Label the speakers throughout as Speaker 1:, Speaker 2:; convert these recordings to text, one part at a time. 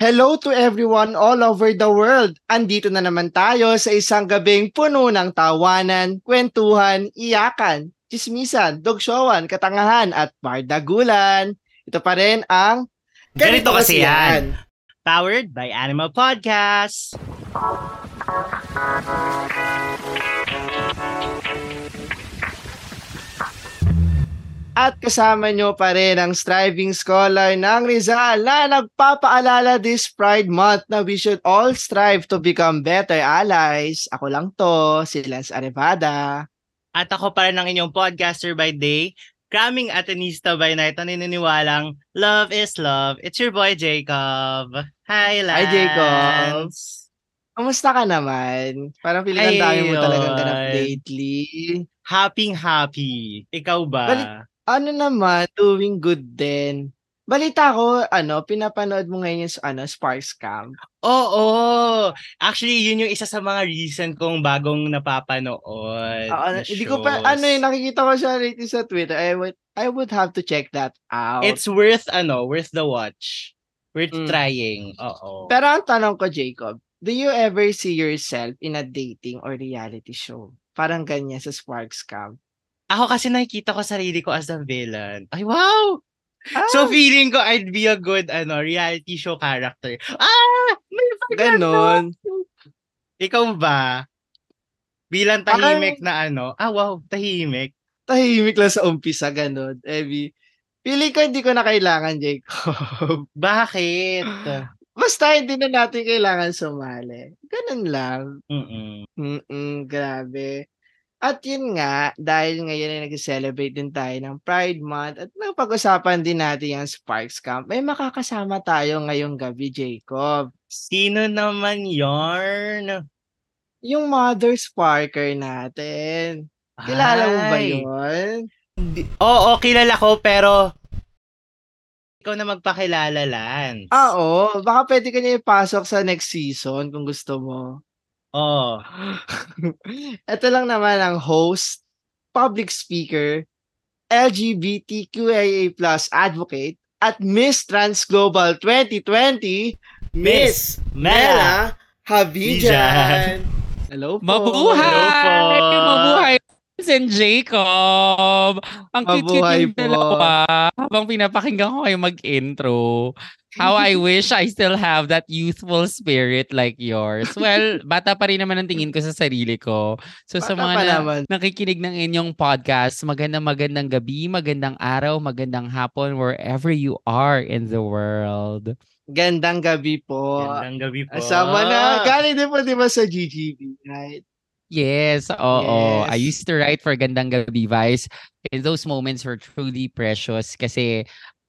Speaker 1: Hello to everyone all over the world. Andito na naman tayo sa isang gabing puno ng tawanan, kwentuhan, iyakan, chismisan, dogshowan, katangahan at bardagulan. Ito pa rin ang
Speaker 2: Ganito kasi yan. Powered by Animal Podcast.
Speaker 1: At kasama nyo pa rin ang striving scholar ng Rizal na nagpapaalala this Pride Month na we should all strive to become better allies. Ako lang to, si Lance Arevada.
Speaker 2: At ako pa rin ang inyong podcaster by day, cramming atenista by night na nininiwalang love is love. It's your boy Jacob. Hi, Lance.
Speaker 1: Hi, Jacob. Kamusta ka naman? Parang feeling ang dami mo talagang ganap lately.
Speaker 2: Happy happy. Ikaw ba?
Speaker 1: Balik- Ano naman, doing good din. Balita ko, ano, pinapanood mo ngayon yung ano, Sparks Camp.
Speaker 2: Oo. Actually, yun yung isa sa mga recent kong bagong napapanood.
Speaker 1: Oo,
Speaker 2: na
Speaker 1: hindi ko pa,
Speaker 2: shows.
Speaker 1: ano eh, nakikita ko siya lately sa Twitter. I would, I would have to check that out.
Speaker 2: It's worth, ano, worth the watch. Worth
Speaker 1: Mm.
Speaker 2: trying. Oo.
Speaker 1: Pero ang tanong ko, Jacob, do you ever see yourself in a dating or reality show? Parang ganyan sa Sparks Camp.
Speaker 2: Ako kasi nakikita ko sarili ko as a villain. Ay, wow!
Speaker 1: Ah,
Speaker 2: So feeling ko I'd be a good ano reality show character. Ah! May
Speaker 1: ganon.
Speaker 2: Ikaw ba? Bilang tahimik na ano? Ah, wow, tahimik.
Speaker 1: Tahimik lang sa umpisa, ganon. Ebi, feeling ko hindi ko na kailangan, Jacob.
Speaker 2: Bakit?
Speaker 1: Basta hindi na natin kailangan sumali. Ganun lang.
Speaker 2: Mm-mm.
Speaker 1: Mm-mm, grabe. At yun nga, dahil ngayon ay nag-celebrate din tayo ng Pride Month at napag-usapan din natin yung Sparks Camp, may makakasama tayo ngayong gabi, Jacob.
Speaker 2: Sino naman yarn?
Speaker 1: Yung Mother Sparker natin. Kilala mo ba yun?
Speaker 2: Oo, kilala ko pero ikaw na magpakilala, Lance.
Speaker 1: Ah, oo. Baka pwede ka niya ipasok sa next season kung gusto mo.
Speaker 2: Oo.
Speaker 1: Ito lang naman ang host, public speaker, LGBTQIA plus advocate, at Miss Trans Global 2020, Miss Mela Havijan. Hello po.
Speaker 3: Mabuhay!
Speaker 2: Hello po.
Speaker 3: Mabuhay! Sen Jacob! Ang cute-cute yung
Speaker 1: po.
Speaker 3: dalawa. Habang pinapakinggan ko kayo mag-intro. How I wish I still have that youthful spirit like yours. Well, bata pa rin naman ang tingin ko sa sarili ko. So sa
Speaker 1: Bata
Speaker 3: mga
Speaker 1: pa
Speaker 3: na,
Speaker 1: naman.
Speaker 3: nakikinig ng inyong podcast, magandang magandang gabi, magandang araw, magandang hapon wherever you are in the world.
Speaker 1: Gandang gabi po.
Speaker 2: Gandang gabi po.
Speaker 1: Asama na. Galing din po di ba sa GGB, right?
Speaker 3: Yes, oo. I
Speaker 1: Yes.
Speaker 3: used to write for Gandang Gabi Vice. And those moments were truly precious kasi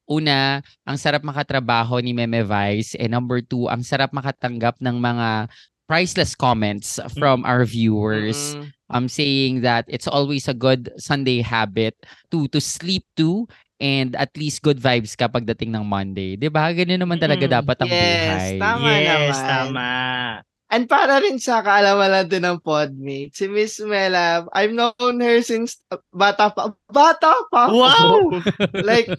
Speaker 3: una, ang sarap makatrabaho ni Meme Vice. And number two, ang sarap makatanggap ng mga priceless comments from our viewers
Speaker 1: Mm.
Speaker 3: um saying that it's always a good Sunday habit to to sleep to and at least good vibes kapag dating ng Monday. 'Di ba? Ganyan naman talaga
Speaker 2: Mm,
Speaker 3: dapat ang
Speaker 1: yes,
Speaker 3: buhay.
Speaker 1: tama.
Speaker 2: yes,
Speaker 1: naman.
Speaker 2: tama.
Speaker 1: And para rin sa kaalaman natin ng podmate, si Miss Mela, I've known her since uh, bata pa. Bata pa!
Speaker 2: Wow!
Speaker 1: like,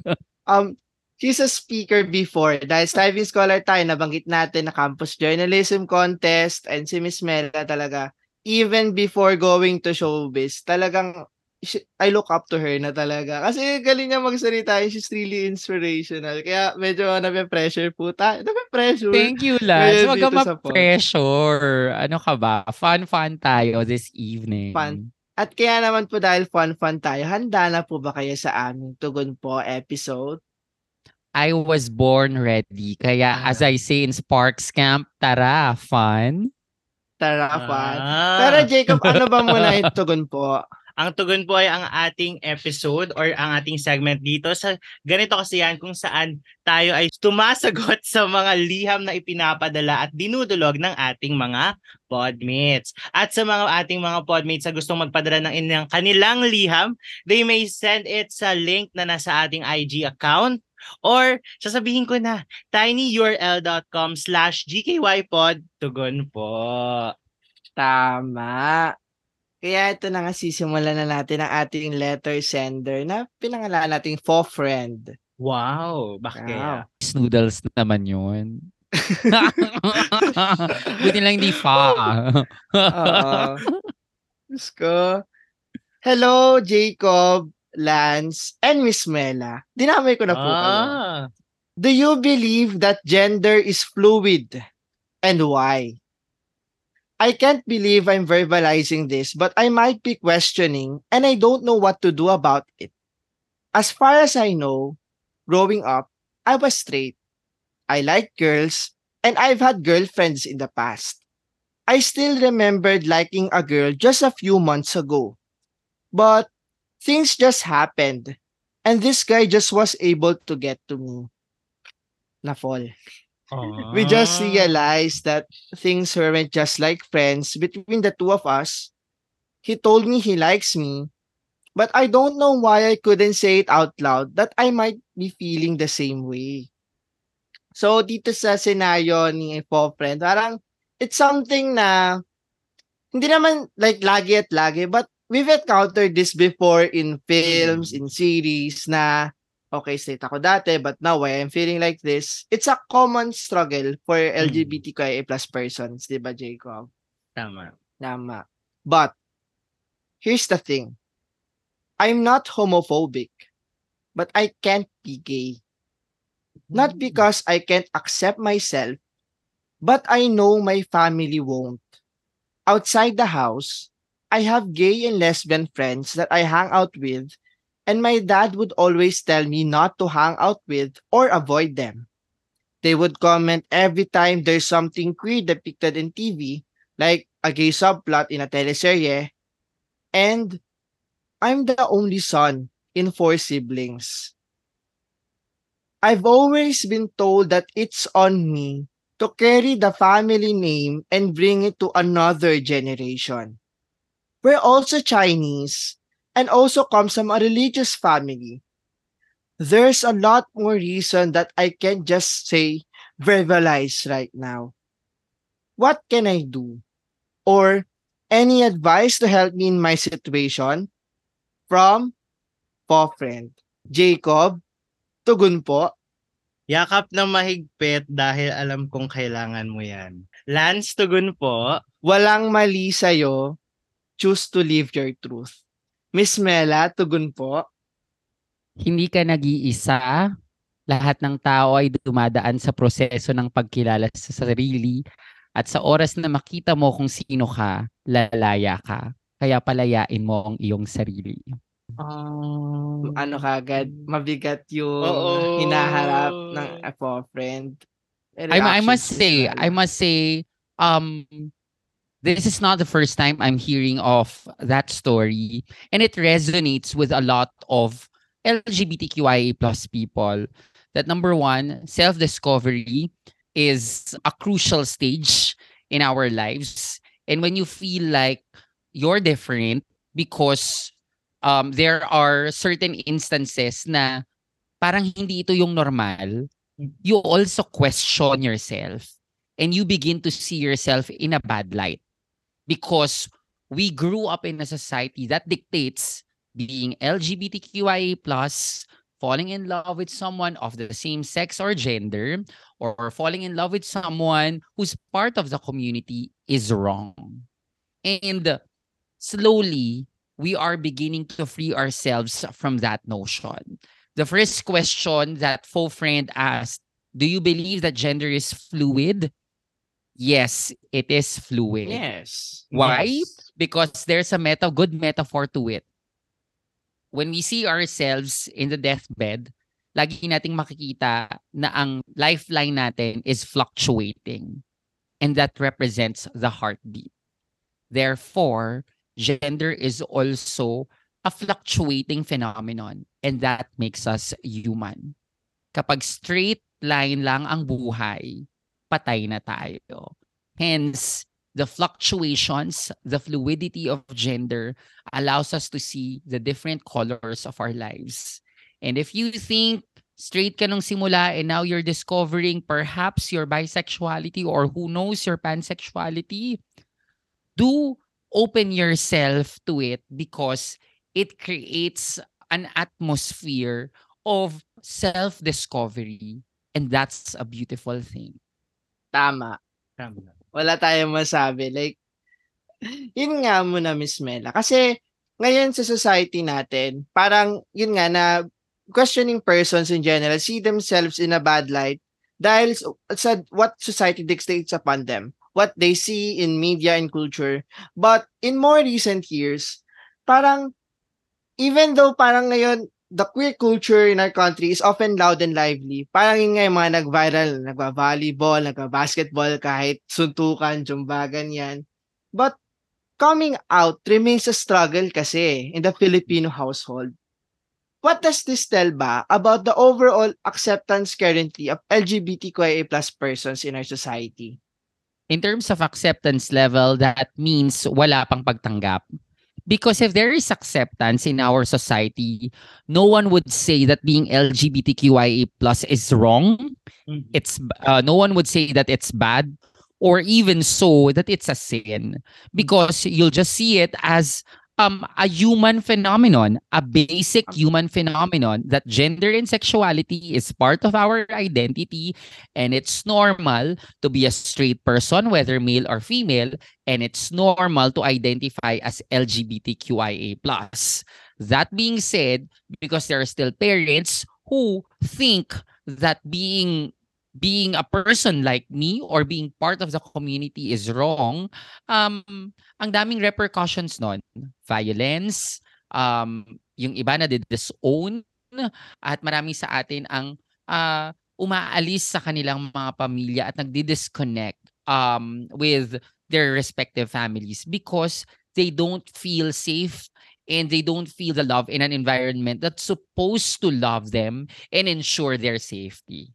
Speaker 1: um, she's a speaker before. Dahil striving scholar tayo, nabanggit natin na campus journalism contest. And si Miss Mela talaga, even before going to showbiz, talagang she- I look up to her na talaga. Kasi galing niya magsalita. and She's really inspirational. Kaya medyo nape-pressure po tayo. Nape-pressure.
Speaker 3: Thank you, Lance. Huwag ka ma-pressure. Ano ka ba? Fun-fun tayo this evening.
Speaker 1: Fun. At kaya naman po dahil fun-fun tayo, handa na po ba kayo sa aming Tugon Po episode?
Speaker 3: I was born ready. Kaya
Speaker 1: Ah.
Speaker 3: as I say in Sparks Camp, tara, fun.
Speaker 1: Tara, fun.
Speaker 2: Ah.
Speaker 1: Pero Jacob, ano ba muna yung Tugon Po?
Speaker 2: Ang tugon po ay ang ating episode or ang ating segment dito sa ganito kasi yan kung saan tayo ay tumasagot sa mga liham na ipinapadala at dinudulog ng ating mga podmates. At sa mga ating mga podmates na gustong magpadala ng inyong kanilang liham, they may send it sa link na nasa ating IG account or sasabihin ko na tinyurl.com slash gkypod tugon po.
Speaker 1: Tama. Kaya ito na nga sisimulan na natin ang ating letter sender na pinangalan nating for friend.
Speaker 2: Wow, bakit kaya?
Speaker 1: Wow.
Speaker 3: Noodles naman yun. Buti lang hindi fa.
Speaker 1: Oo. Diyos ko. Hello, Jacob, Lance, and Miss Mela. Dinamay ko na po kayo.
Speaker 2: ah.
Speaker 1: Do you believe that gender is fluid? And why? I can't believe I'm verbalizing this, but I might be questioning and I don't know what to do about it. As far as I know, growing up, I was straight. I liked girls and I've had girlfriends in the past. I still remembered liking a girl just a few months ago. But things just happened and this guy just was able to get to me. Na fall. We just
Speaker 2: Ah.
Speaker 1: realized that things weren't just like friends between the two of us. He told me he likes me, but I don't know why I couldn't say it out loud that I might be feeling the same way. So, dito sa senaryo ni po friend, parang it's something na hindi naman like lagi at lagi, but we've encountered this before in films, in series na okay, straight ako dati, but now why I'm feeling like this, it's a common struggle for hmm. LGBTQIA plus persons, di ba, Jacob?
Speaker 2: Tama.
Speaker 1: Tama. But, here's the thing. I'm not homophobic, but I can't be gay. Not hmm. because I can't accept myself, but I know my family won't. Outside the house, I have gay and lesbian friends that I hang out with, and my dad would always tell me not to hang out with or avoid them. They would comment every time there's something queer depicted in TV, like a gay subplot in a teleserye, and I'm the only son in four siblings. I've always been told that it's on me to carry the family name and bring it to another generation. We're also Chinese and also come from a religious family. There's a lot more reason that I can just say verbalize right now. What can I do? Or any advice to help me in my situation? From po friend. Jacob, tugon po.
Speaker 2: Yakap na mahigpit dahil alam kong kailangan mo yan. Lance, tugon po.
Speaker 1: Walang mali sa'yo. Choose to live your truth. Miss Mela, tugon po.
Speaker 3: hindi ka nag-iisa. Lahat ng tao ay dumadaan sa proseso ng pagkilala sa sarili at sa oras na makita mo kung sino ka, lalaya ka. Kaya palayain mo ang iyong sarili.
Speaker 1: Ano kagad, mabigat yung
Speaker 2: Oo.
Speaker 1: hinaharap ng po friend.
Speaker 3: I, I must say. I must say, um, this is not the first time I'm hearing of that story, and it resonates with a lot of LGBTQIA plus people. That number one, self discovery is a crucial stage in our lives, and when you feel like you're different because um, there are certain instances na parang hindi ito yung normal, you also question yourself and you begin to see yourself in a bad light because we grew up in a society that dictates being LGBTQIA plus falling in love with someone of the same sex or gender or falling in love with someone who's part of the community is wrong. And slowly, we are beginning to free ourselves from that notion. The first question that faux friend asked do you believe that gender is fluid? Yes, it is fluid.
Speaker 1: Yes.
Speaker 3: Why?
Speaker 2: Yes.
Speaker 3: Because there's a meta good metaphor to it. When we see ourselves in the deathbed, lagi nating makikita na ang lifeline natin is fluctuating. And that represents the heartbeat. Therefore, gender is also a fluctuating phenomenon and that makes us human. Kapag straight line lang ang buhay, patay na tayo. Hence, the fluctuations, the fluidity of gender allows us to see the different colors of our lives. And if you think straight ka nung simula and now you're discovering perhaps your bisexuality or who knows your pansexuality, do open yourself to it because it creates an atmosphere of self-discovery and that's a beautiful thing.
Speaker 1: Tama.
Speaker 2: Tama.
Speaker 1: Wala tayong masabi. Like, yun nga muna, Miss Mela. Kasi, ngayon sa society natin, parang, yun nga, na questioning persons in general see themselves in a bad light dahil sa what society dictates upon them, what they see in media and culture. But in more recent years, parang, even though parang ngayon, the queer culture in our country is often loud and lively. Parang yun nga yung mga nag-viral, nagba-volleyball, nagba-basketball, kahit suntukan, jumba, ganyan. But coming out remains a struggle kasi in the Filipino household. What does this tell ba about the overall acceptance currently of LGBTQIA plus persons in our society?
Speaker 3: In terms of acceptance level, that means wala pang pagtanggap. Because if there is acceptance in our society, no one would say that being LGBTQIA plus is wrong.
Speaker 2: Mhm.
Speaker 3: It's uh, no one would say that it's bad, or even so that it's a sin, because you'll just see it as um a human phenomenon, a basic human phenomenon that gender and sexuality is part of our identity, and it's normal to be a straight person, whether male or female, and it's normal to identify as LGBTQIA+. That being said, because there are still parents who think that being being a person like me or being part of the community is wrong, um, ang daming repercussions nun. Violence, um, yung iba na disown, at marami sa atin ang ah, umaalis sa kanilang mga pamilya at nagdi-disconnect um, with their respective families because they don't feel safe and they don't feel the love in an environment that's supposed to love them and ensure their safety.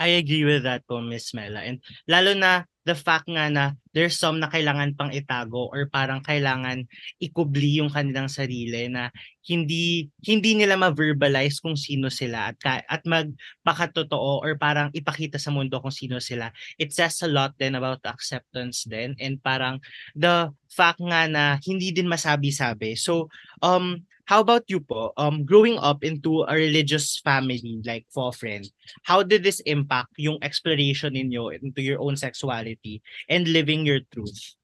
Speaker 2: I agree with that po, Miss Mela. And lalo na the fact nga na there's some na kailangan pang itago or parang kailangan ikubli yung kanilang sarili na hindi hindi nila ma-verbalize kung sino sila at at magpakatotoo or parang ipakita sa mundo kung sino sila. It says a lot then about acceptance then and parang the fact nga na hindi din masabi-sabi. So um how about you po? Um growing up into a religious family like for friend, how did this impact yung exploration ninyo into your own sexuality and living your truth?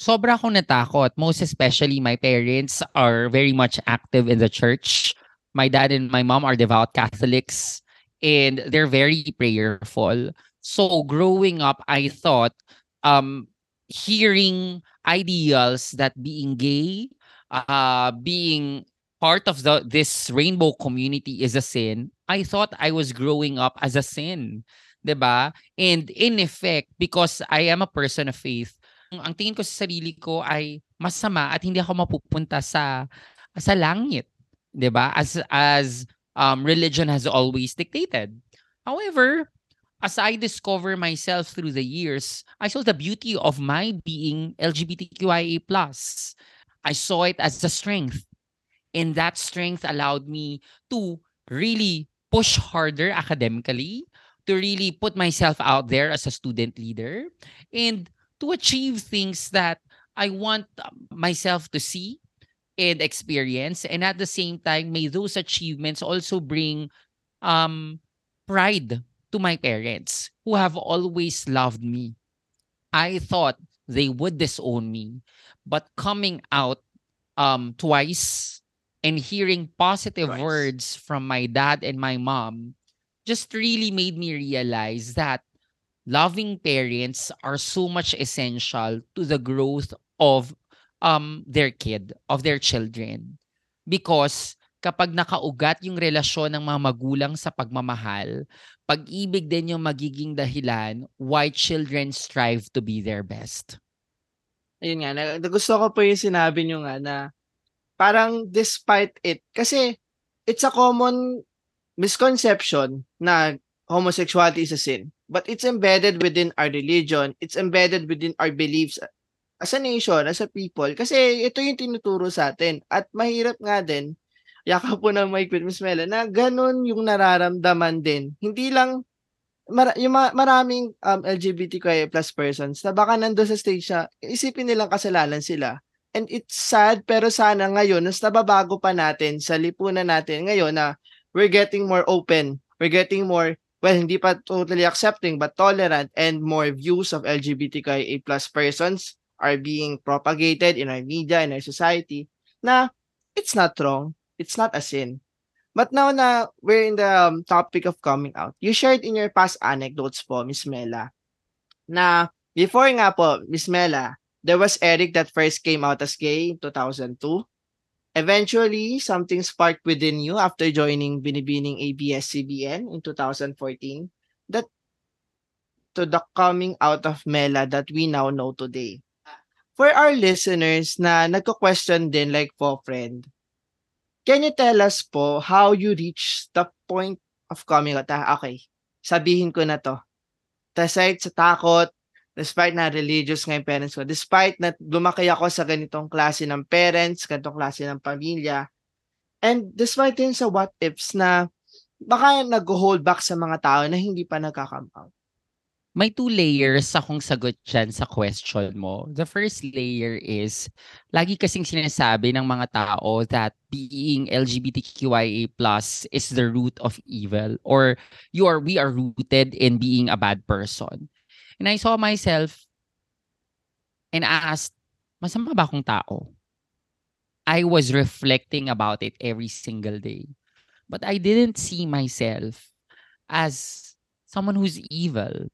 Speaker 3: Sobra akong natakot. Most especially my parents are very much active in the church. My dad and my mom are devout Catholics and they're very prayerful. So growing up, I thought um hearing ideals that being gay, uh being part of the this rainbow community is a sin. I thought I was growing up as a sin. 'di ba? And in effect, because I am a person of faith, ang tingin ko sa sarili ko ay masama at hindi ako mapupunta sa sa langit, 'di ba? As as um religion has always dictated. However, as I discover myself through the years, I saw the beauty of my being LGBTQIA+. I saw it as a strength. And that strength allowed me to really push harder academically, to really put myself out there as a student leader, and to achieve things that I want um, myself to see and experience. And at the same time, may those achievements also bring um, pride to my parents who have always loved me. I thought they would disown me, but coming out um, twice and hearing positive
Speaker 2: Twice.
Speaker 3: words from my dad and my mom just really made me realize that loving parents are so much essential to the growth of um their kid, of their children. Because kapag nakaugat yung relasyon ng mga magulang sa pagmamahal, pag-ibig din yung magiging dahilan why children strive to be their best.
Speaker 1: Ayun nga, na, gusto ko po yung sinabi nyo nga na parang despite it, kasi it's a common misconception na homosexuality is a sin. But it's embedded within our religion. It's embedded within our beliefs as a nation, as a people. Kasi ito yung tinuturo sa atin. At mahirap nga din, yaka po ng with Miss Mela, na ganun yung nararamdaman din. Hindi lang, mara, yung ma- maraming um, LGBTQIA plus persons na baka nandun sa stage na isipin nilang kasalanan sila. And it's sad, pero sana ngayon, mas nababago pa natin sa lipunan natin ngayon na we're getting more open. We're getting more well, hindi pa totally accepting but tolerant and more views of LGBTQIA plus persons are being propagated in our media, in our society, na it's not wrong. It's not a sin. But now na we're in the um, topic of coming out, you shared in your past anecdotes po, Miss Mela, na before nga po, Miss Mela, there was Eric that first came out as gay in 2002. Eventually, something sparked within you after joining Binibining ABS-CBN in 2014 that to the coming out of Mela that we now know today. For our listeners na nagko-question din like po friend, can you tell us po how you reach the point of coming out? Ah, okay, sabihin ko na to. Aside sa takot, despite na religious nga parents ko, despite na lumaki ako sa ganitong klase ng parents, ganitong klase ng pamilya, and despite din sa what ifs na baka nag-hold back sa mga tao na hindi pa nagka-come out.
Speaker 3: May two layers akong sagot dyan sa question mo. The first layer is, lagi kasing sinasabi ng mga tao that being LGBTQIA is the root of evil or you are we are rooted in being a bad person. And I saw myself and asked, masama ba akong tao? I was reflecting about it every single day. But I didn't see myself as someone who's evil.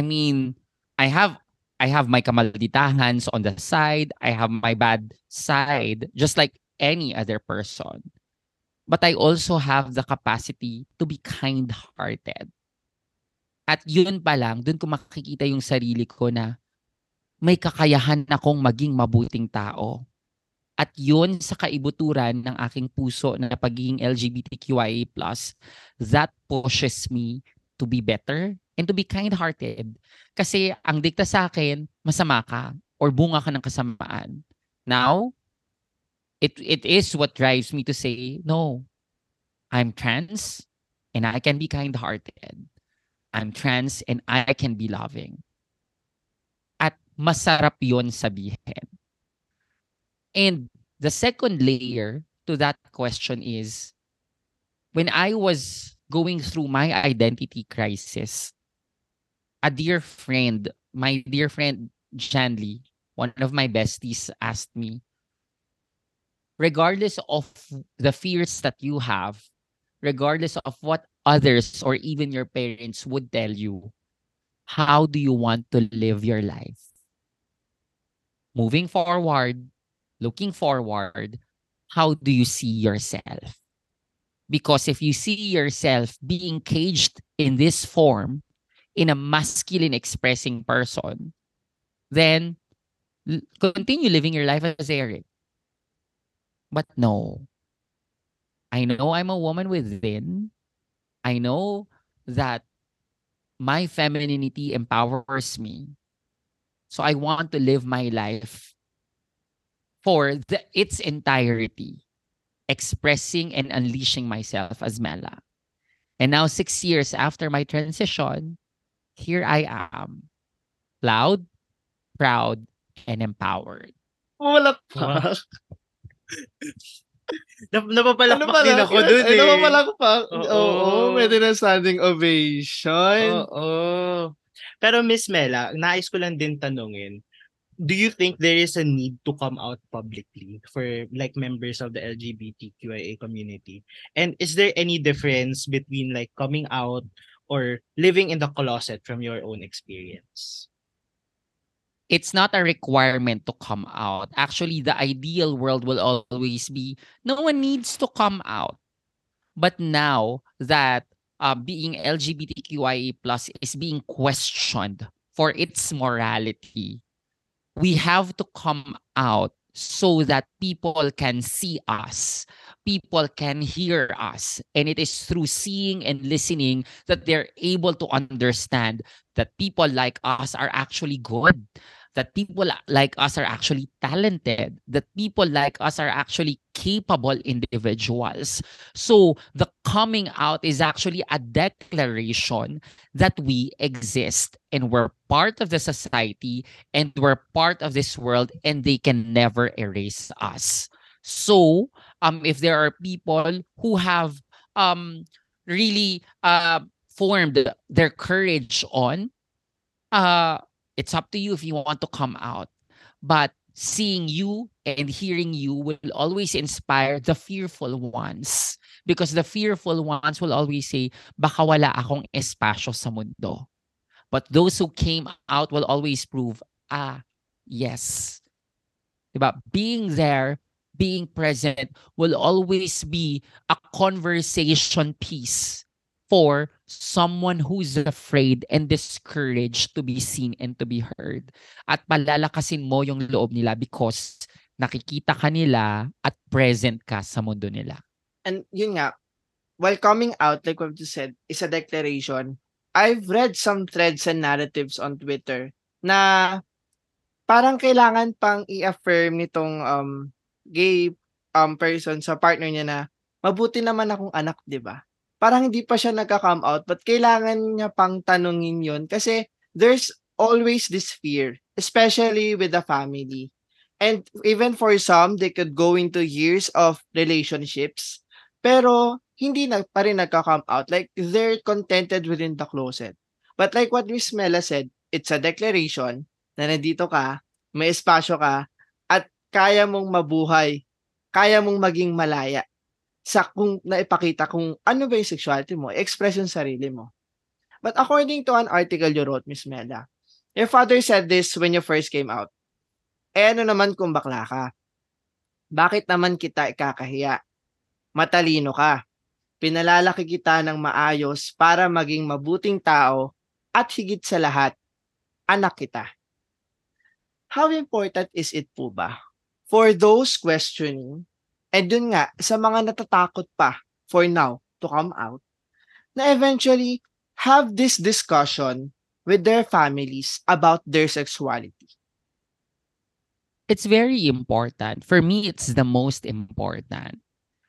Speaker 3: I mean, I have I have my kamalditahans on the side. I have my bad side, just like any other person. But I also have the capacity to be kind-hearted. At yun pa lang, dun ko makikita yung sarili ko na may kakayahan akong maging mabuting tao. At yun sa kaibuturan ng aking puso na pagiging LGBTQIA+, that pushes me to be better and to be kind-hearted. Kasi ang dikta sa akin, masama ka or bunga ka ng kasamaan. Now, it it is what drives me to say, no, I'm trans and I can be kind-hearted. I'm trans and I can be loving. At masarap yon sabihin. And the second layer to that question is, when I was going through my identity crisis, a dear friend, my dear friend Janly, one of my besties asked me, regardless of the fears that you have, regardless of what others or even your parents would tell you, how do you want to live your life? Moving forward, looking forward, how do you see yourself? Because if you see yourself being caged in this form, in a masculine expressing person, then continue living your life as Eric. But no, I know I'm a woman within. I know that my femininity empowers me. So I want to live my life for the, its entirety, expressing and unleashing myself as Mela. And now, six years after my transition, here I am, loud, proud, and empowered.
Speaker 1: Wala pa.
Speaker 2: Nap napapalakpak
Speaker 1: Ano pala?
Speaker 2: din ako dun
Speaker 1: Ay,
Speaker 2: eh.
Speaker 1: napapalakpak.
Speaker 2: Oo.
Speaker 1: Oo, may standing ovation.
Speaker 2: Oo. Pero Miss Mela, nais ko lang din tanungin, do you think there is a need to come out publicly for like members of the LGBTQIA community? And is there any difference between like coming out or living in the closet from your own experience?
Speaker 3: it's not a requirement to come out. Actually, the ideal world will always be no one needs to come out. But now that uh, being LGBTQIA plus is being questioned for its morality, we have to come out so that people can see us, people can hear us. And it is through seeing and listening that they're able to understand that people like us are actually good, that people like us are actually talented, that people like us are actually capable individuals. So the coming out is actually a declaration that we exist and we're part of the society and we're part of this world and they can never erase us. So um if there are people who have um really uh formed their courage on, uh, it's up to you if you want to come out. But seeing you and hearing you will always inspire the fearful ones. Because the fearful ones will always say, baka wala akong espasyo sa mundo. But those who came out will always prove, ah, yes. Diba? Being there, being present will always be a conversation piece for someone who's afraid and discouraged to be seen and to be heard. At palalakasin mo yung loob nila because nakikita ka nila at present ka sa mundo nila.
Speaker 1: And yun nga, while coming out, like what you said, is a declaration. I've read some threads and narratives on Twitter na parang kailangan pang i-affirm nitong um, gay um, person sa partner niya na mabuti naman akong anak, di ba? Parang hindi pa siya nagka-come out but kailangan niya pang tanungin yon kasi there's always this fear especially with the family. And even for some they could go into years of relationships pero hindi na pa rin nagka-come out. Like they're contented within the closet. But like what Miss Mela said it's a declaration na nandito ka may espasyo ka at kaya mong mabuhay kaya mong maging malaya sa kung naipakita kung ano ba yung sexuality mo, express yung sarili mo. But according to an article you wrote, Miss Mela, your father said this when you first came out. Eh ano naman kung bakla ka? Bakit naman kita ikakahiya? Matalino ka. Pinalalaki kita ng maayos para maging mabuting tao at higit sa lahat, anak kita. How important is it po ba for those questioning And dun nga, sa mga natatakot pa for now to come out, na eventually have this discussion with their families about their sexuality.
Speaker 3: It's very important. For me, it's the most important.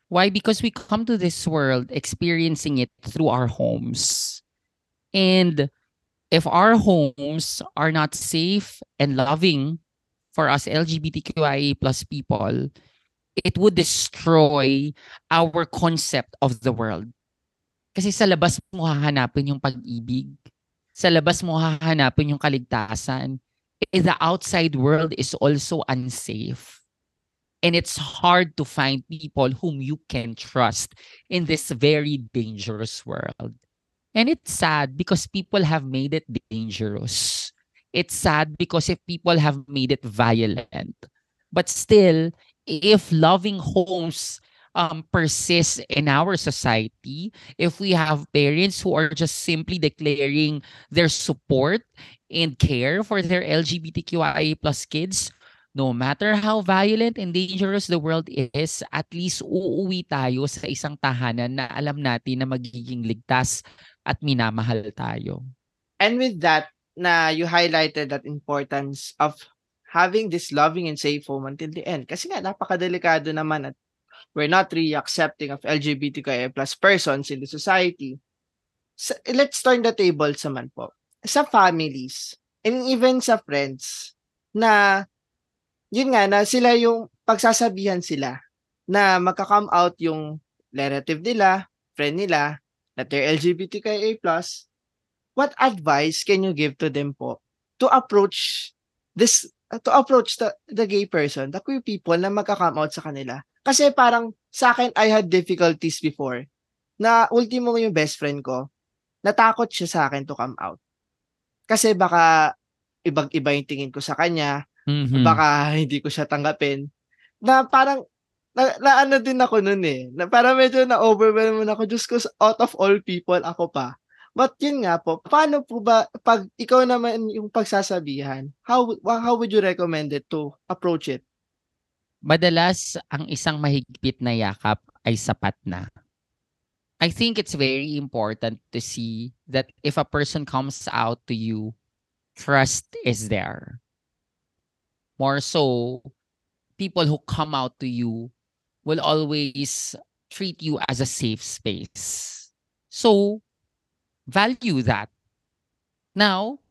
Speaker 3: Why? Because we come to this world experiencing it through our homes. And if our homes are not safe and loving for us LGBTQIA plus people, it would destroy our concept of the world. Kasi sa labas mo hahanapin yung pag-ibig. Sa labas mo hahanapin yung kaligtasan. The outside world is also unsafe. And it's hard to find people whom you can trust in this very dangerous world. And it's sad because people have made it dangerous. It's sad because if people have made it violent. But still, if loving homes um, persist in our society, if we have parents who are just simply declaring their support and care for their LGBTQIA plus kids, no matter how violent and dangerous the world is, at least uuwi tayo sa isang tahanan na alam natin na magiging ligtas at minamahal tayo.
Speaker 1: And with that, na you highlighted that importance of having this loving and safe home until the end. Kasi nga, napakadelikado naman at we're not really accepting of LGBTQIA plus persons in the society. So, let's turn the tables naman po. Sa families, and even sa friends, na yun nga, na sila yung pagsasabihan sila na magka-come out yung relative nila, friend nila, that they're LGBTQIA+, what advice can you give to them po to approach this to approach the, the gay person, the queer people na magka-come out sa kanila. Kasi parang sa akin, I had difficulties before na ultimo yung best friend ko, natakot siya sa akin to come out. Kasi baka ibang-iba yung tingin ko sa kanya, mm-hmm. baka hindi ko siya tanggapin. Na parang, na, na ano din ako nun eh. Na parang medyo na-overwhelm ako. Diyos ko, out of all people, ako pa. But yun nga po, paano po ba, pag ikaw naman yung pagsasabihan, how, how would you recommend it to approach it?
Speaker 3: Madalas, ang isang mahigpit na yakap ay sapat na. I think it's very important to see that if a person comes out to you, trust is there. More so, people who come out to you will always treat you as a safe space. So, value that. Now,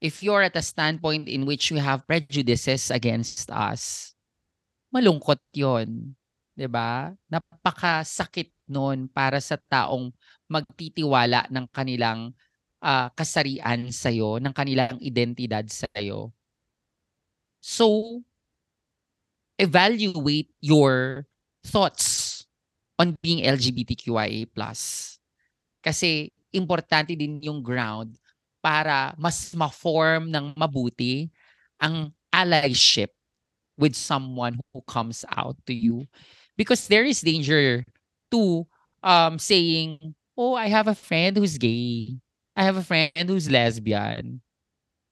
Speaker 3: if you're at a standpoint in which you have prejudices against us, malungkot yon, 'di ba? Napakasakit noon para sa taong magtitiwala ng kanilang uh, kasarian sa'yo, ng kanilang identidad sa'yo. So, evaluate your thoughts on being LGBTQIA+. Kasi importante din yung ground para mas ma-form ng mabuti ang allyship with someone who comes out to you. Because there is danger to um, saying, oh, I have a friend who's gay. I have a friend who's lesbian.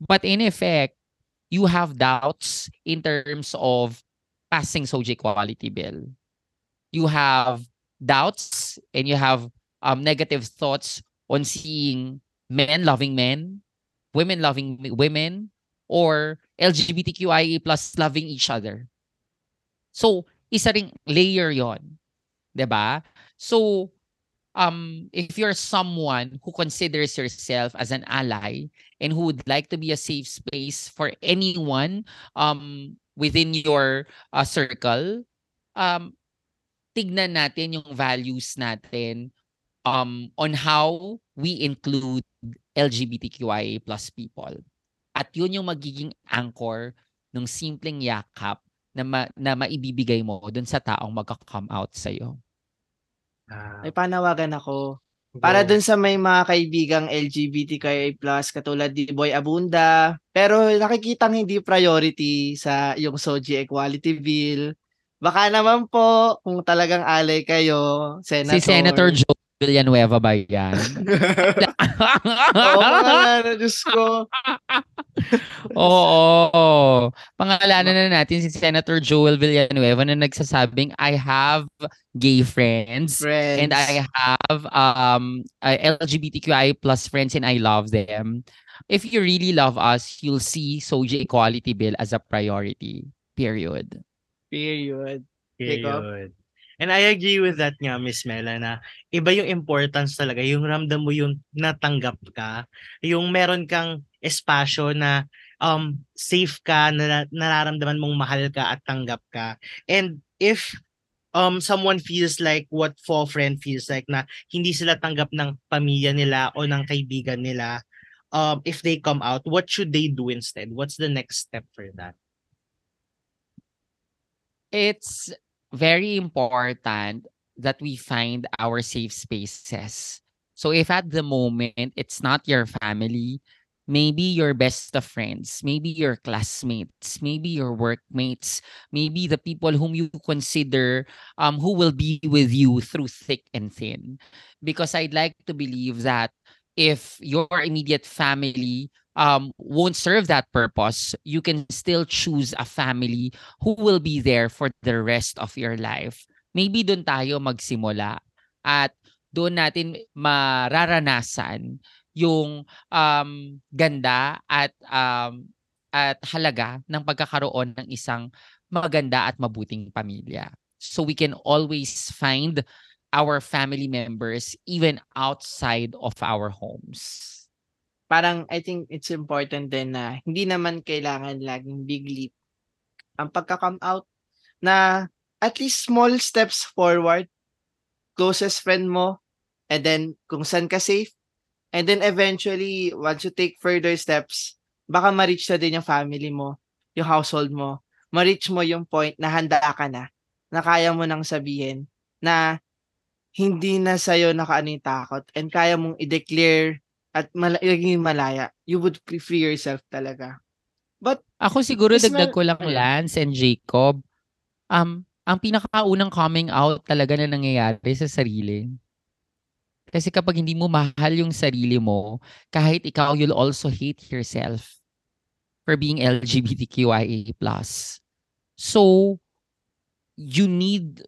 Speaker 3: But in effect, you have doubts in terms of passing SOJ equality bill. You have doubts and you have um, negative thoughts on seeing men loving men, women loving women, or LGBTQIA plus loving each other. So, isa ring layer yon, ba? So, um, if you're someone who considers yourself as an ally and who would like to be a safe space for anyone um, within your uh, circle, um, tignan natin yung values natin um, on how we include LGBTQIA plus people. At yun yung magiging anchor ng simpleng yakap na, ma- na maibibigay mo dun sa taong magka-come out sa'yo.
Speaker 1: Ah. May panawagan ako. Para dun sa may mga kaibigang LGBTQIA+, katulad ni Boy Abunda, pero nakikitang hindi priority sa yung SOGI Equality Bill. Baka naman po, kung talagang alay kayo, Senator.
Speaker 3: Si Senator Joe Villanueva ba yan?
Speaker 1: Oo, mga Diyos ko.
Speaker 3: Oo, oo. Pangalanan na natin si Senator Joel Villanueva na nagsasabing, I have gay friends,
Speaker 1: friends.
Speaker 3: and I have um LGBTQI plus friends and I love them. If you really love us, you'll see SOJA Equality Bill as a priority. Period.
Speaker 1: Period.
Speaker 2: Period. And I agree with that nga, Miss Mela, na iba yung importance talaga, yung ramdam mo yung natanggap ka, yung meron kang espasyo na um, safe ka, na, nararamdaman mong mahal ka at tanggap ka. And if um, someone feels like what Fall Friend feels like, na hindi sila tanggap ng pamilya nila o ng kaibigan nila, um, if they come out, what should they do instead? What's the next step for that?
Speaker 3: It's very important that we find our safe spaces. So if at the moment it's not your family, maybe your best of friends, maybe your classmates, maybe your workmates, maybe the people whom you consider um who will be with you through thick and thin. Because I'd like to believe that if your immediate family um, won't serve that purpose, you can still choose a family who will be there for the rest of your life. Maybe doon tayo magsimula at doon natin mararanasan yung um, ganda at um, at halaga ng pagkakaroon ng isang maganda at mabuting pamilya. So we can always find our family members even outside of our homes
Speaker 1: parang I think it's important din na hindi naman kailangan laging big leap ang pagka-come out na at least small steps forward closest friend mo and then kung saan ka safe and then eventually once you take further steps baka ma-reach na din yung family mo yung household mo ma-reach mo yung point na handa ka na na kaya mo nang sabihin na hindi na sa'yo nakaano yung takot and kaya mong i-declare at mal- malaya, you would free yourself talaga. But
Speaker 3: ako siguro dagdag ko lang Lance and Jacob. Um ang pinakaunang coming out talaga na nangyayari sa sarili. Kasi kapag hindi mo mahal yung sarili mo, kahit ikaw, you'll also hate yourself for being LGBTQIA+. So, you need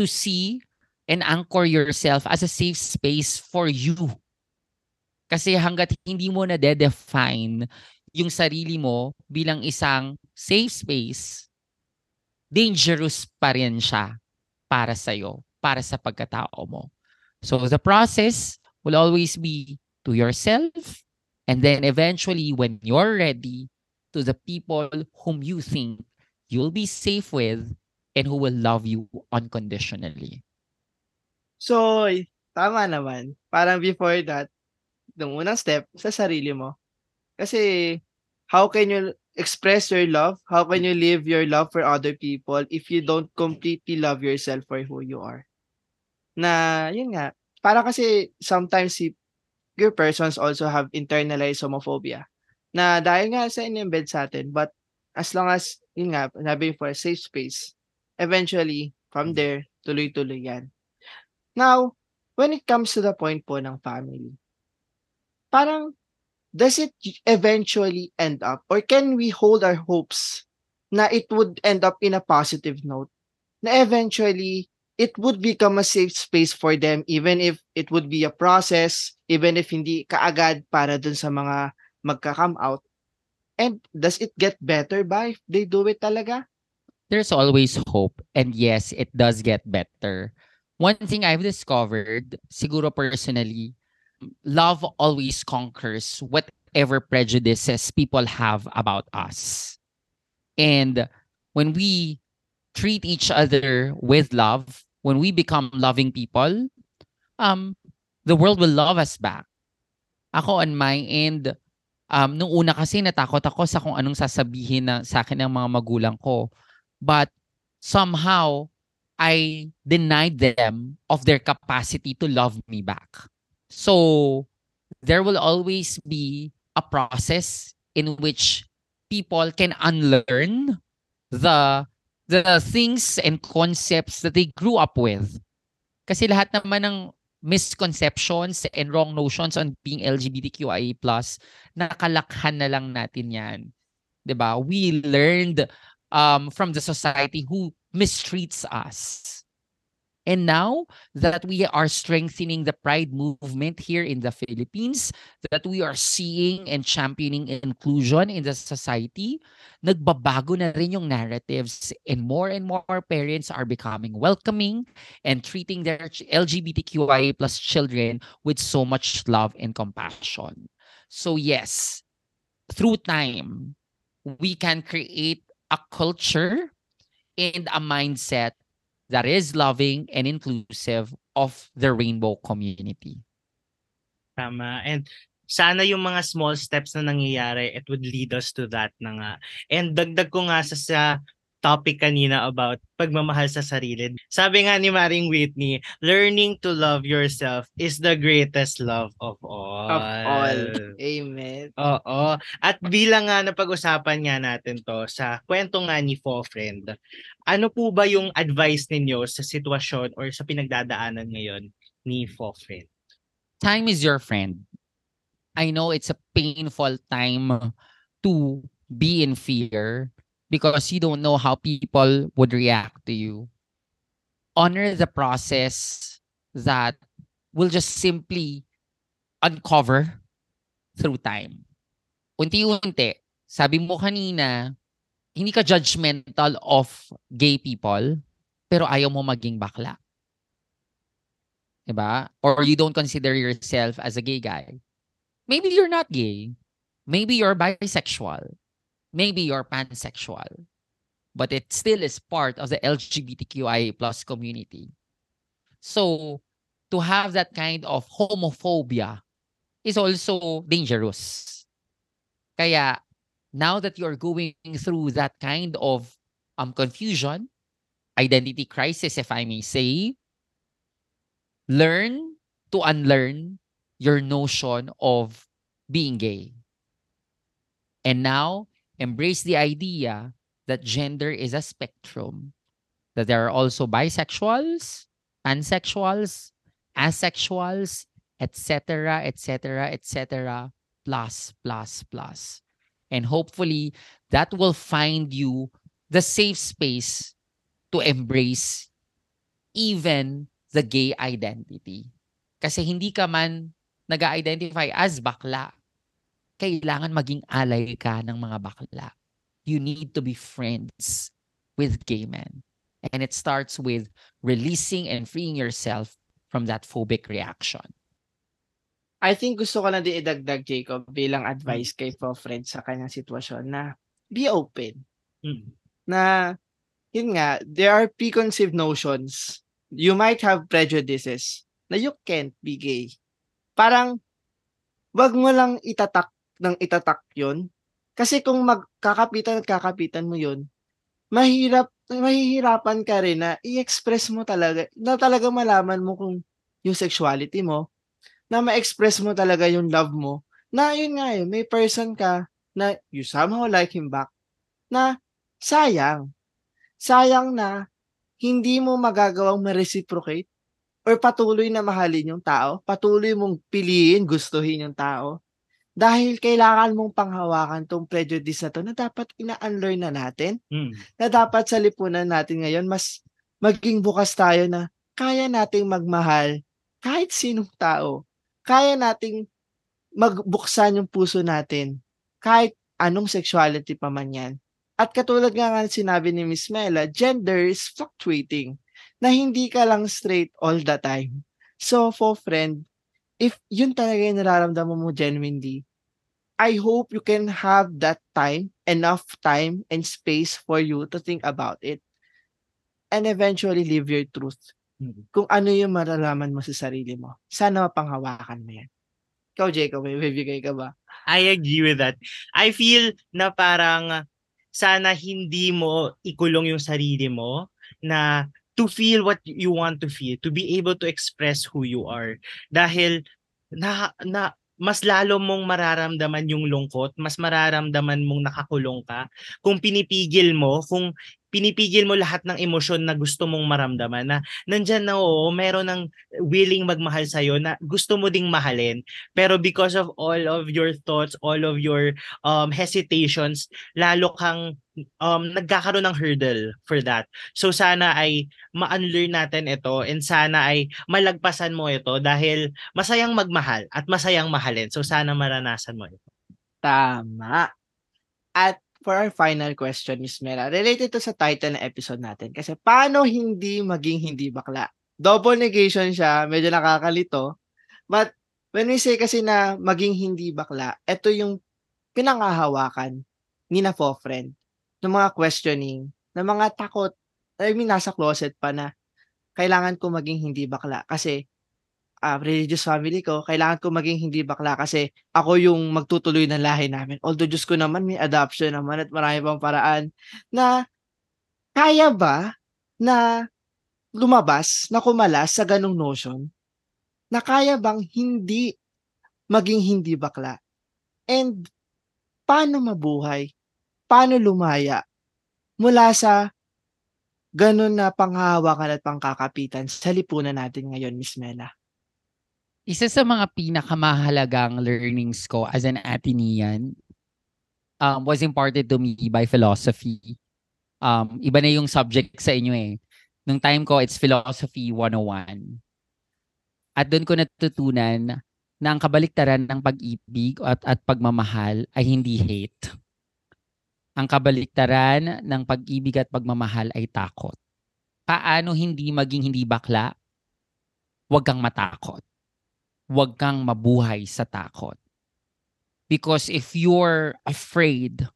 Speaker 3: to see and anchor yourself as a safe space for you kasi hanggat hindi mo na de-define yung sarili mo bilang isang safe space, dangerous pa rin siya para sa'yo, para sa pagkatao mo. So the process will always be to yourself and then eventually when you're ready to the people whom you think you'll be safe with and who will love you unconditionally.
Speaker 1: So, tama naman. Parang before that, yung unang step, sa sarili mo. Kasi, how can you express your love? How can you live your love for other people if you don't completely love yourself for who you are? Na, yun nga, para kasi sometimes si your persons also have internalized homophobia na dahil nga sa in-embed sa atin but as long as yun nga sabi for a safe space eventually from there tuloy-tuloy yan now when it comes to the point po ng family parang does it eventually end up or can we hold our hopes na it would end up in a positive note? Na eventually it would become a safe space for them even if it would be a process even if hindi kaagad para dun sa mga magka-come out? And does it get better by if they do it talaga?
Speaker 3: There's always hope and yes it does get better. One thing i've discovered siguro personally love always conquers whatever prejudices people have about us. And when we treat each other with love, when we become loving people, um, the world will love us back. Ako on my end, um, nung una kasi natakot ako sa kung anong sasabihin na, sa akin ng mga magulang ko. But somehow, I denied them of their capacity to love me back. So there will always be a process in which people can unlearn the the things and concepts that they grew up with. Kasi lahat naman ng misconceptions and wrong notions on being LGBTQIA+, nakalakhan na lang natin yan. ba? We learned um, from the society who mistreats us. And now that we are strengthening the pride movement here in the Philippines, that we are seeing and championing inclusion in the society, nagbabago na rin yung narratives and more and more parents are becoming welcoming and treating their LGBTQIA plus children with so much love and compassion. So yes, through time, we can create a culture and a mindset that is loving and inclusive of the rainbow community.
Speaker 2: Tama. And sana yung mga small steps na nangyayari, it would lead us to that na nga. And dagdag ko nga sa, sa topic kanina about pagmamahal sa sarili. Sabi nga ni Maring Whitney, learning to love yourself is the greatest love of all.
Speaker 1: of all amen
Speaker 2: Oo. At bilang nga napag-usapan nga natin to sa kwento nga ni Fo Friend, ano po ba yung advice ninyo sa sitwasyon or sa pinagdadaanan ngayon ni Fo Friend?
Speaker 3: Time is your friend. I know it's a painful time to be in fear because you don't know how people would react to you. Honor the process that will just simply uncover through time. Unti-unti, sabi mo kanina, hindi ka judgmental of gay people, pero ayaw mo maging bakla. Diba? Or you don't consider yourself as a gay guy. Maybe you're not gay. Maybe you're bisexual. Maybe you're pansexual. But it still is part of the LGBTQIA plus community. So, to have that kind of homophobia is also dangerous. Kaya, now that you're going through that kind of um, confusion, identity crisis, if I may say, learn to unlearn your notion of being gay. And now, embrace the idea that gender is a spectrum, that there are also bisexuals, pansexuals, asexuals, etc., etc., etc., plus, plus, plus. And hopefully, that will find you the safe space to embrace even the gay identity. Kasi hindi ka man nag-identify as bakla, kailangan maging alay ka ng mga bakla. You need to be friends with gay men. And it starts with releasing and freeing yourself from that phobic reaction.
Speaker 1: I think gusto ko na din idagdag Jacob bilang advice kay po friend sa kanyang sitwasyon na be open.
Speaker 2: Mm.
Speaker 1: Na yun nga, there are preconceived notions. You might have prejudices na you can't be gay. Parang, wag mo lang itatak ng itatak yon Kasi kung magkakapitan at kakapitan mo yon mahirap, mahihirapan ka rin na i-express mo talaga, na talaga malaman mo kung yung sexuality mo, na ma-express mo talaga yung love mo, na yun nga eh, may person ka na you somehow like him back, na sayang. Sayang na hindi mo magagawang ma-reciprocate or patuloy na mahalin yung tao, patuloy mong piliin, gustuhin yung tao, dahil kailangan mong panghawakan tong prejudice na to na dapat ina-unlearn na natin.
Speaker 2: Mm.
Speaker 1: Na dapat sa lipunan natin ngayon, mas maging bukas tayo na kaya nating magmahal kahit sinong tao. Kaya nating magbuksan yung puso natin kahit anong sexuality pa man yan. At katulad nga nga sinabi ni Miss Mela, gender is fluctuating. Na hindi ka lang straight all the time. So, for friend, if yun talaga yung nararamdaman mo genuinely, I hope you can have that time, enough time and space for you to think about it and eventually live your truth.
Speaker 2: Mm.
Speaker 1: Kung ano yung maralaman mo sa sarili mo. Sana mapanghawakan mo yan. Ikaw, Jacob, may bibigay ka ba?
Speaker 2: I agree with that. I feel na parang sana hindi mo ikulong yung sarili mo na to feel what you want to feel, to be able to express who you are. Dahil na, na mas lalo mong mararamdaman yung lungkot, mas mararamdaman mong nakakulong ka kung pinipigil mo, kung pinipigil mo lahat ng emosyon na gusto mong maramdaman na nandyan na oo, meron ng willing magmahal sa'yo na gusto mo ding mahalin. Pero because of all of your thoughts, all of your um, hesitations, lalo kang um, nagkakaroon ng hurdle for that. So sana ay ma-unlearn natin ito and sana ay malagpasan mo ito dahil masayang magmahal at masayang mahalin. So sana maranasan mo ito.
Speaker 1: Tama. At for our final question, Miss Mera, related to sa title ng episode natin. Kasi paano hindi maging hindi bakla? Double negation siya, medyo nakakalito. But when we say kasi na maging hindi bakla, ito yung pinangahawakan ni na friend ng mga questioning, ng mga takot, I mean, nasa closet pa na kailangan ko maging hindi bakla kasi uh, religious family ko, kailangan ko maging hindi bakla kasi ako yung magtutuloy ng lahi namin. Although Diyos ko naman may adoption naman at marami pang paraan na kaya ba na lumabas, na kumalas sa ganong notion na kaya bang hindi maging hindi bakla? And paano mabuhay? Paano lumaya mula sa ganun na panghahawakan at pangkakapitan sa lipunan natin ngayon, Miss Mela?
Speaker 3: Isa sa mga pinakamahalagang learnings ko as an Athenian um, was imparted to me by philosophy. Um, iba na yung subject sa inyo eh. Nung time ko, it's Philosophy 101. At doon ko natutunan na ang kabaliktaran ng pag-ibig at, at pagmamahal ay hindi hate. Ang kabaliktaran ng pag-ibig at pagmamahal ay takot. Paano hindi maging hindi bakla? Huwag kang matakot huwag kang mabuhay sa takot. Because if you're afraid,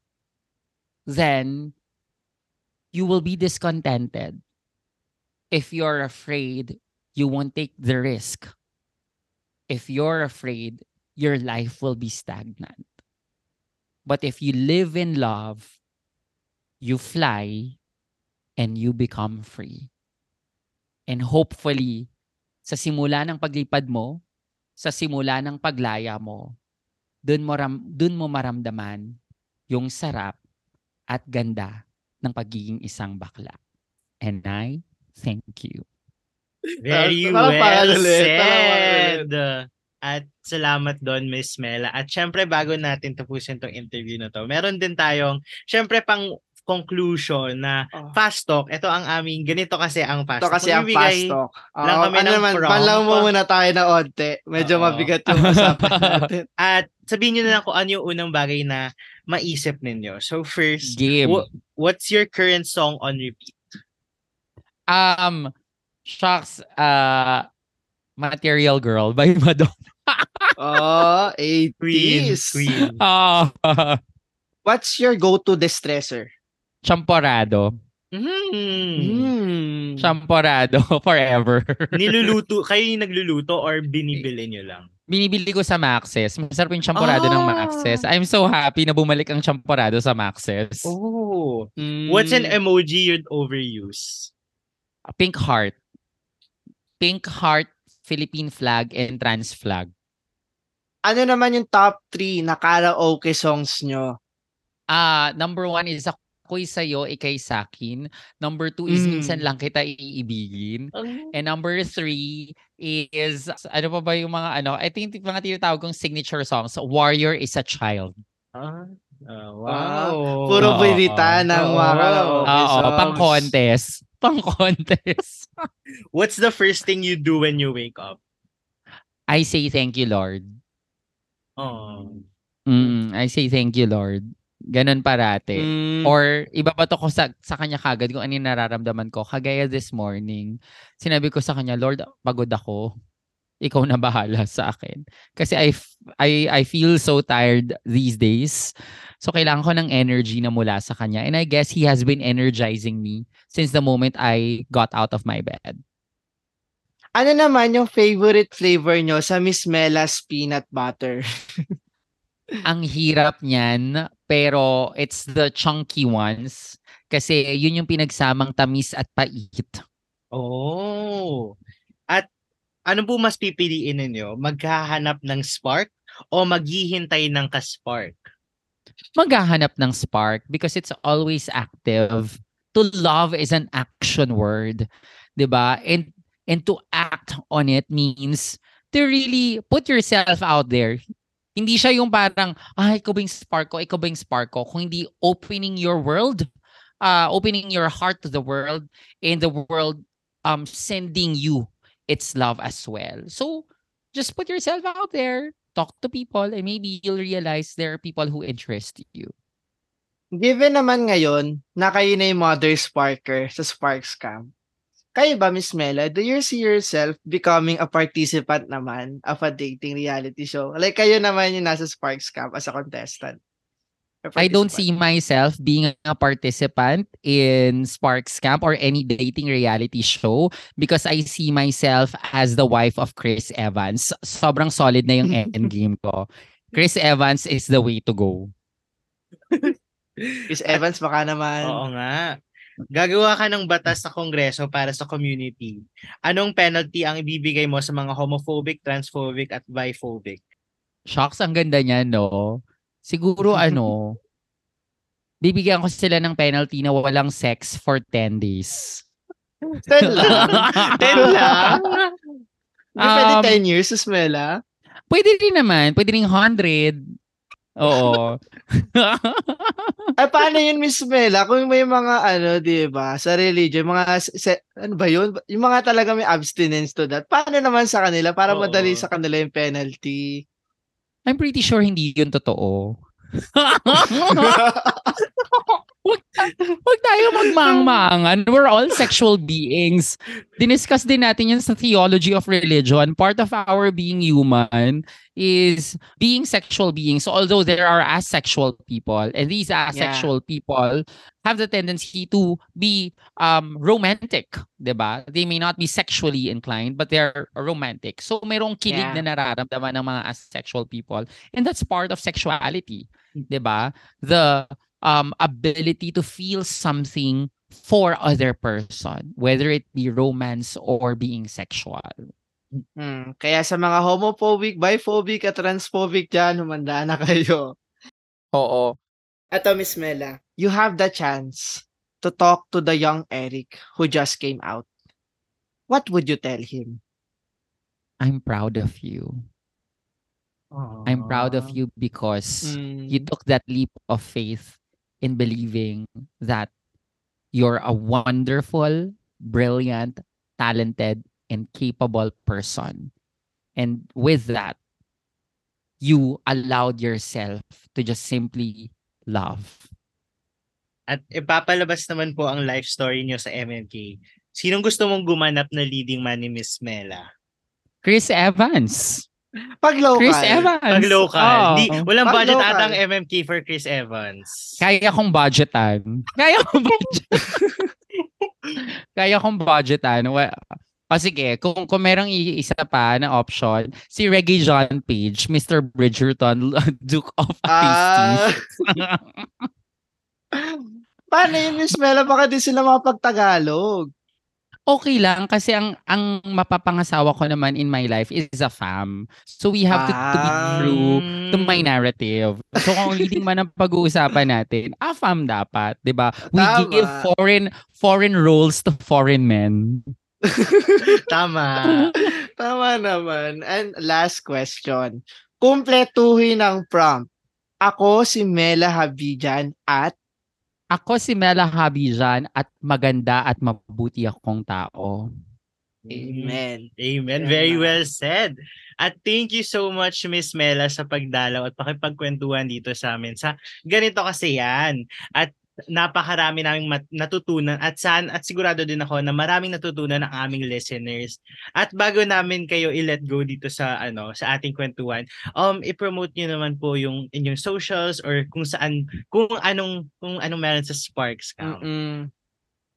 Speaker 3: then you will be discontented. If you're afraid, you won't take the risk. If you're afraid, your life will be stagnant. But if you live in love, you fly and you become free. And hopefully, sa simula ng paglipad mo, sa simula ng paglaya mo, dun mo, ram, dun mo maramdaman yung sarap at ganda ng pagiging isang bakla. And I thank you.
Speaker 2: Very well said. At salamat doon, Miss Mela. At syempre, bago natin tapusin tong interview na to, meron din tayong, syempre, pang conclusion na oh. fast talk, ito ang aming, ganito kasi ang fast
Speaker 1: talk. Ito kasi ang fast talk. Lang kami ano naman, panlaw mo muna tayo na onte. Medyo uh mabigat yung usapan natin.
Speaker 2: At sabihin nyo na lang kung ano yung unang bagay na maisip ninyo. So first,
Speaker 3: Game.
Speaker 2: W- what's your current song on repeat?
Speaker 3: Um, Shucks, uh, Material Girl by Madonna.
Speaker 1: oh, 80s.
Speaker 2: Queen. Queen.
Speaker 3: Uh,
Speaker 1: What's your go-to distressor?
Speaker 3: Champorado.
Speaker 2: Mm.
Speaker 1: Hmm.
Speaker 3: Champorado forever.
Speaker 2: Niluluto, kayo yung nagluluto or binibili nyo lang?
Speaker 3: Binibili ko sa Maxes. Masarap yung champorado ng
Speaker 2: Ah.
Speaker 3: Maxes. I'm so happy na bumalik ang champorado sa Maxes.
Speaker 2: Oh.
Speaker 1: Hmm.
Speaker 2: What's an emoji you'd overuse?
Speaker 3: Pink heart. Pink heart, Philippine flag, and trans flag.
Speaker 1: Ano naman yung top 3 na karaoke songs nyo?
Speaker 3: Ah, number one is ako'y sa'yo, ikay sa'kin. Number two is
Speaker 1: Mm.
Speaker 3: minsan lang kita iibigin. And number three is, ano pa ba yung mga ano, I think yung mga tinatawag kong signature songs. Warrior is a child.
Speaker 2: Ah, ah,
Speaker 1: Wow.
Speaker 2: wow.
Speaker 1: Puro
Speaker 3: Oo,
Speaker 1: binita ng
Speaker 2: oo.
Speaker 1: mga karaoke songs.
Speaker 3: pang contest. Pang contest.
Speaker 2: What's the first thing you do when you wake up?
Speaker 3: I say thank you, Lord.
Speaker 2: Oh.
Speaker 3: Mm, I say thank you, Lord. Ganon parate.
Speaker 1: Hmm.
Speaker 3: Or ibabato ko sa, sa kanya kagad kung ano yung nararamdaman ko. Kagaya this morning, sinabi ko sa kanya, Lord, pagod ako. Ikaw na bahala sa akin. Kasi I, f- I, I feel so tired these days. So kailangan ko ng energy na mula sa kanya. And I guess he has been energizing me since the moment I got out of my bed.
Speaker 1: Ano naman yung favorite flavor nyo sa Miss Mela's peanut butter?
Speaker 3: Ang hirap niyan, pero it's the chunky ones. Kasi yun yung pinagsamang tamis at pait.
Speaker 2: Oh. At ano po mas pipiliin ninyo? Maghahanap ng spark o maghihintay ng ka-spark?
Speaker 3: maghahanap ng spark because it's always active. To love is an action word, 'di ba? And and to act on it means to really put yourself out there. Hindi siya yung parang, ah, ikaw ba yung spark ko, ikaw ba yung spark ko. Kung hindi opening your world, uh, opening your heart to the world, and the world um sending you its love as well. So, just put yourself out there, talk to people, and maybe you'll realize there are people who interest you.
Speaker 1: Given naman ngayon na kayo na yung mother sparker sa Sparks Camp, kayo ba, Miss Mela, do you see yourself becoming a participant naman of a dating reality show? Like, kayo naman yung nasa Sparks Camp as a contestant. Or
Speaker 3: I don't see myself being a participant in Sparks Camp or any dating reality show because I see myself as the wife of Chris Evans. Sobrang solid na yung endgame ko. Chris Evans is the way to go.
Speaker 1: Chris Evans, baka naman.
Speaker 2: Oo nga. Gagawa ka ng batas sa kongreso para sa community. Anong penalty ang ibibigay mo sa mga homophobic, transphobic at biphobic?
Speaker 3: Shocks, ang ganda niya, no? Siguro ano, bibigyan ko sila ng penalty na walang sex for 10 days.
Speaker 1: Ten lang. Ten lang. Hindi pwede
Speaker 3: Um,
Speaker 1: 10 years, Miss Mela.
Speaker 3: Pwede rin naman. Pwede rin 100. Oo.
Speaker 1: Ay, paano yun, Miss Mela? Kung may mga, ano, di ba, sa religion, mga, se- ano ba yun? Yung mga talaga may abstinence to that. Paano naman sa kanila? Para
Speaker 2: Oo.
Speaker 1: madali sa kanila yung penalty.
Speaker 3: I'm pretty sure hindi yun totoo. Huwag, huwag tayo magmangmangan. We're all sexual beings. Diniscuss din natin yan sa theology of religion. Part of our being human is being sexual beings. So although there are asexual people, and these asexual people have the tendency to be um, romantic, 'di ba? They may not be sexually inclined, but they're romantic. So mayroong kilig
Speaker 1: Yeah.
Speaker 3: na nararamdaman ng mga asexual people. And that's part of sexuality, 'di ba? The um ability to feel something for other person, whether it be romance or being sexual.
Speaker 1: Hmm. Kaya sa mga homophobic, biphobic, at transphobic dyan, humanda na kayo.
Speaker 3: Oo.
Speaker 1: Eto, Miss Mela, you have the chance to talk to the young Eric who just came out. What would you tell him?
Speaker 3: I'm proud of you. I'm proud of you because
Speaker 1: Hmm.
Speaker 3: you took that leap of faith in believing that you're a wonderful, brilliant, talented, and capable person. And with that, you allowed yourself to just simply love.
Speaker 2: At ipapalabas naman po ang life story niyo sa MMK. Sinong gusto mong gumanap na leading man ni Miss Mela?
Speaker 3: Chris Evans.
Speaker 1: Pag local.
Speaker 3: Chris Evans.
Speaker 2: Pag local.
Speaker 3: Oo.
Speaker 2: Di, walang
Speaker 1: Pag
Speaker 2: budget
Speaker 1: local.
Speaker 2: ata ang MMK for Chris Evans.
Speaker 3: Kaya kong budgetan. Kaya kong budget. Kaya kong budgetan. Well, o sige, kung, kung merong isa pa na option, si Reggie John Page, Mr. Bridgerton, Duke of
Speaker 1: Ah.
Speaker 3: Hastings.
Speaker 1: Paano yun, Miss Mela? Baka di sila makapag-Tagalog.
Speaker 3: Okay lang kasi ang ang mapapangasawa ko naman in my life is a fam. So we have to, to be
Speaker 1: Ah.
Speaker 3: true to my narrative. So kung leading man ang pag-uusapan natin, a fam dapat, 'di ba? We
Speaker 1: Tama.
Speaker 3: give foreign foreign roles to foreign men.
Speaker 2: Tama.
Speaker 1: Tama naman. And last question. Kumpletuhin ang prompt. Ako si Mela Habijan at
Speaker 3: Ako si Mela Habijan at maganda at mabuti akong tao.
Speaker 1: Amen.
Speaker 2: Amen. Very well said. At thank you so much, Miss Mela, sa pagdalaw at pakipagkwentuhan dito sa amin. Sa ganito kasi yan. At napakarami naming mat- natutunan at saan at sigurado din ako na maraming natutunan ang aming listeners. At bago namin kayo i-let go dito sa ano sa ating kwentuhan, um i-promote niyo naman po yung inyong socials or kung saan kung anong kung anong meron sa Sparks Camp.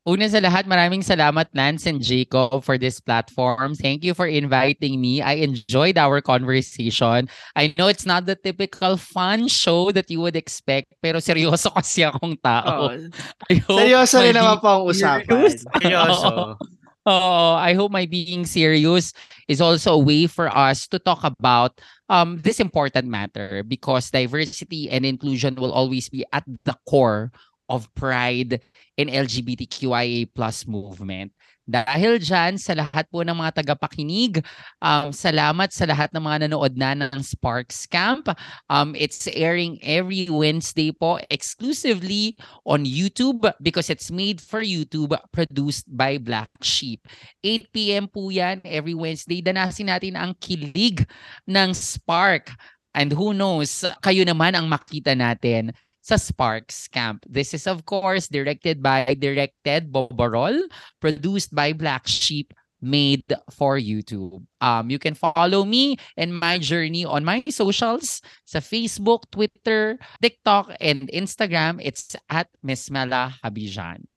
Speaker 3: Una sa lahat, maraming salamat Lance and Jacob for this platform. Thank you for inviting me. I enjoyed our conversation. I know it's not the typical fun show that you would expect, pero seryoso kasi akong tao.
Speaker 1: Oh, seryoso rin naman po ang usapan.
Speaker 2: Seryoso.
Speaker 3: Oo, I hope my being serious is also a way for us to talk about um this important matter because diversity and inclusion will always be at the core of pride in LGBTQIA plus movement. Dahil dyan, sa lahat po ng mga tagapakinig, um, salamat sa lahat ng mga nanood na ng Sparks Camp. Um, it's airing every Wednesday po exclusively on YouTube because it's made for YouTube, produced by Black Sheep. 8 p.m. po yan every Wednesday. Danasin natin ang kilig ng Spark. And who knows, kayo naman ang makita natin sa Sparks Camp. This is of course directed by Directed Boborol, produced by Black Sheep, made for YouTube. Um, you can follow me and my journey on my socials sa Facebook, Twitter, TikTok, and Instagram. It's at Miss Mela Habijan.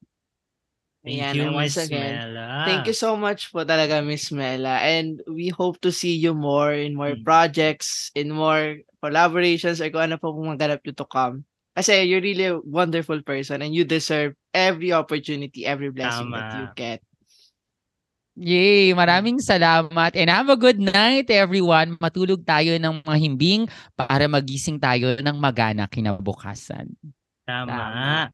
Speaker 2: Thank
Speaker 1: Ayan,
Speaker 2: you,
Speaker 1: and once
Speaker 2: Miss
Speaker 1: again,
Speaker 2: Mela.
Speaker 1: Thank you so much po talaga, Miss Mela. And we hope to see you more in more
Speaker 2: Mm.
Speaker 1: projects, in more collaborations, or kung ano po pong maganap nyo to come. Kasi you're really a wonderful person and you deserve every opportunity, every blessing that you
Speaker 2: Tama.
Speaker 1: get.
Speaker 3: Yay! Maraming salamat and have a good night everyone. Matulog tayo ng mahimbing para magising tayo ng magana kinabukasan.
Speaker 2: Tama.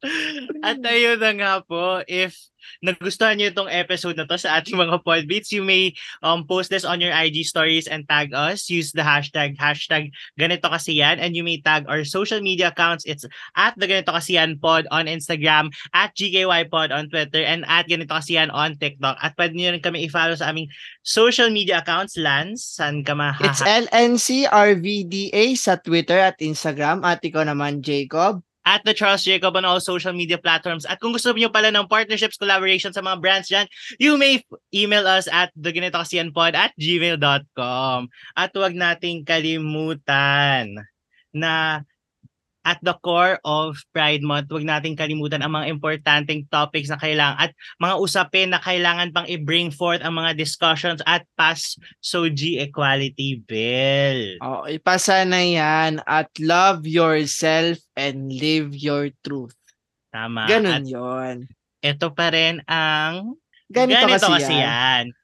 Speaker 2: At ayun na nga po, if nagustuhan niyo itong episode na to sa ating mga podbeats, you may um, post this on your IG stories and tag us. Use the hashtag, hashtag ganito kasi yan. And you may tag our social media accounts. It's at the ganito kasi yan pod on Instagram, at GKY pod on Twitter, and at ganito kasi yan on TikTok. At pwede niyo rin kami i-follow sa aming social media accounts. Lance, saan ka mahaha?
Speaker 1: It's LNCRVDA sa Twitter at Instagram. At ikaw naman, Jacob.
Speaker 2: At the Charles Jacob on all social media platforms. At kung gusto niyo pala ng partnerships, collaboration sa mga brands dyan, you may email us at theganitokasianpod at gmail.com. At huwag nating kalimutan na at the core of Pride Month, huwag nating kalimutan ang mga importanteng topics na kailangan at mga usapin na kailangan pang i-bring forth ang mga discussions at pass SOGI Equality Bill.
Speaker 1: Oh, ipasa na yan at love yourself and live your truth.
Speaker 2: Tama. At
Speaker 1: Ganun yon.
Speaker 2: ito pa rin ang
Speaker 1: Ganito, kasi,
Speaker 2: kasi
Speaker 1: yan.
Speaker 2: yan.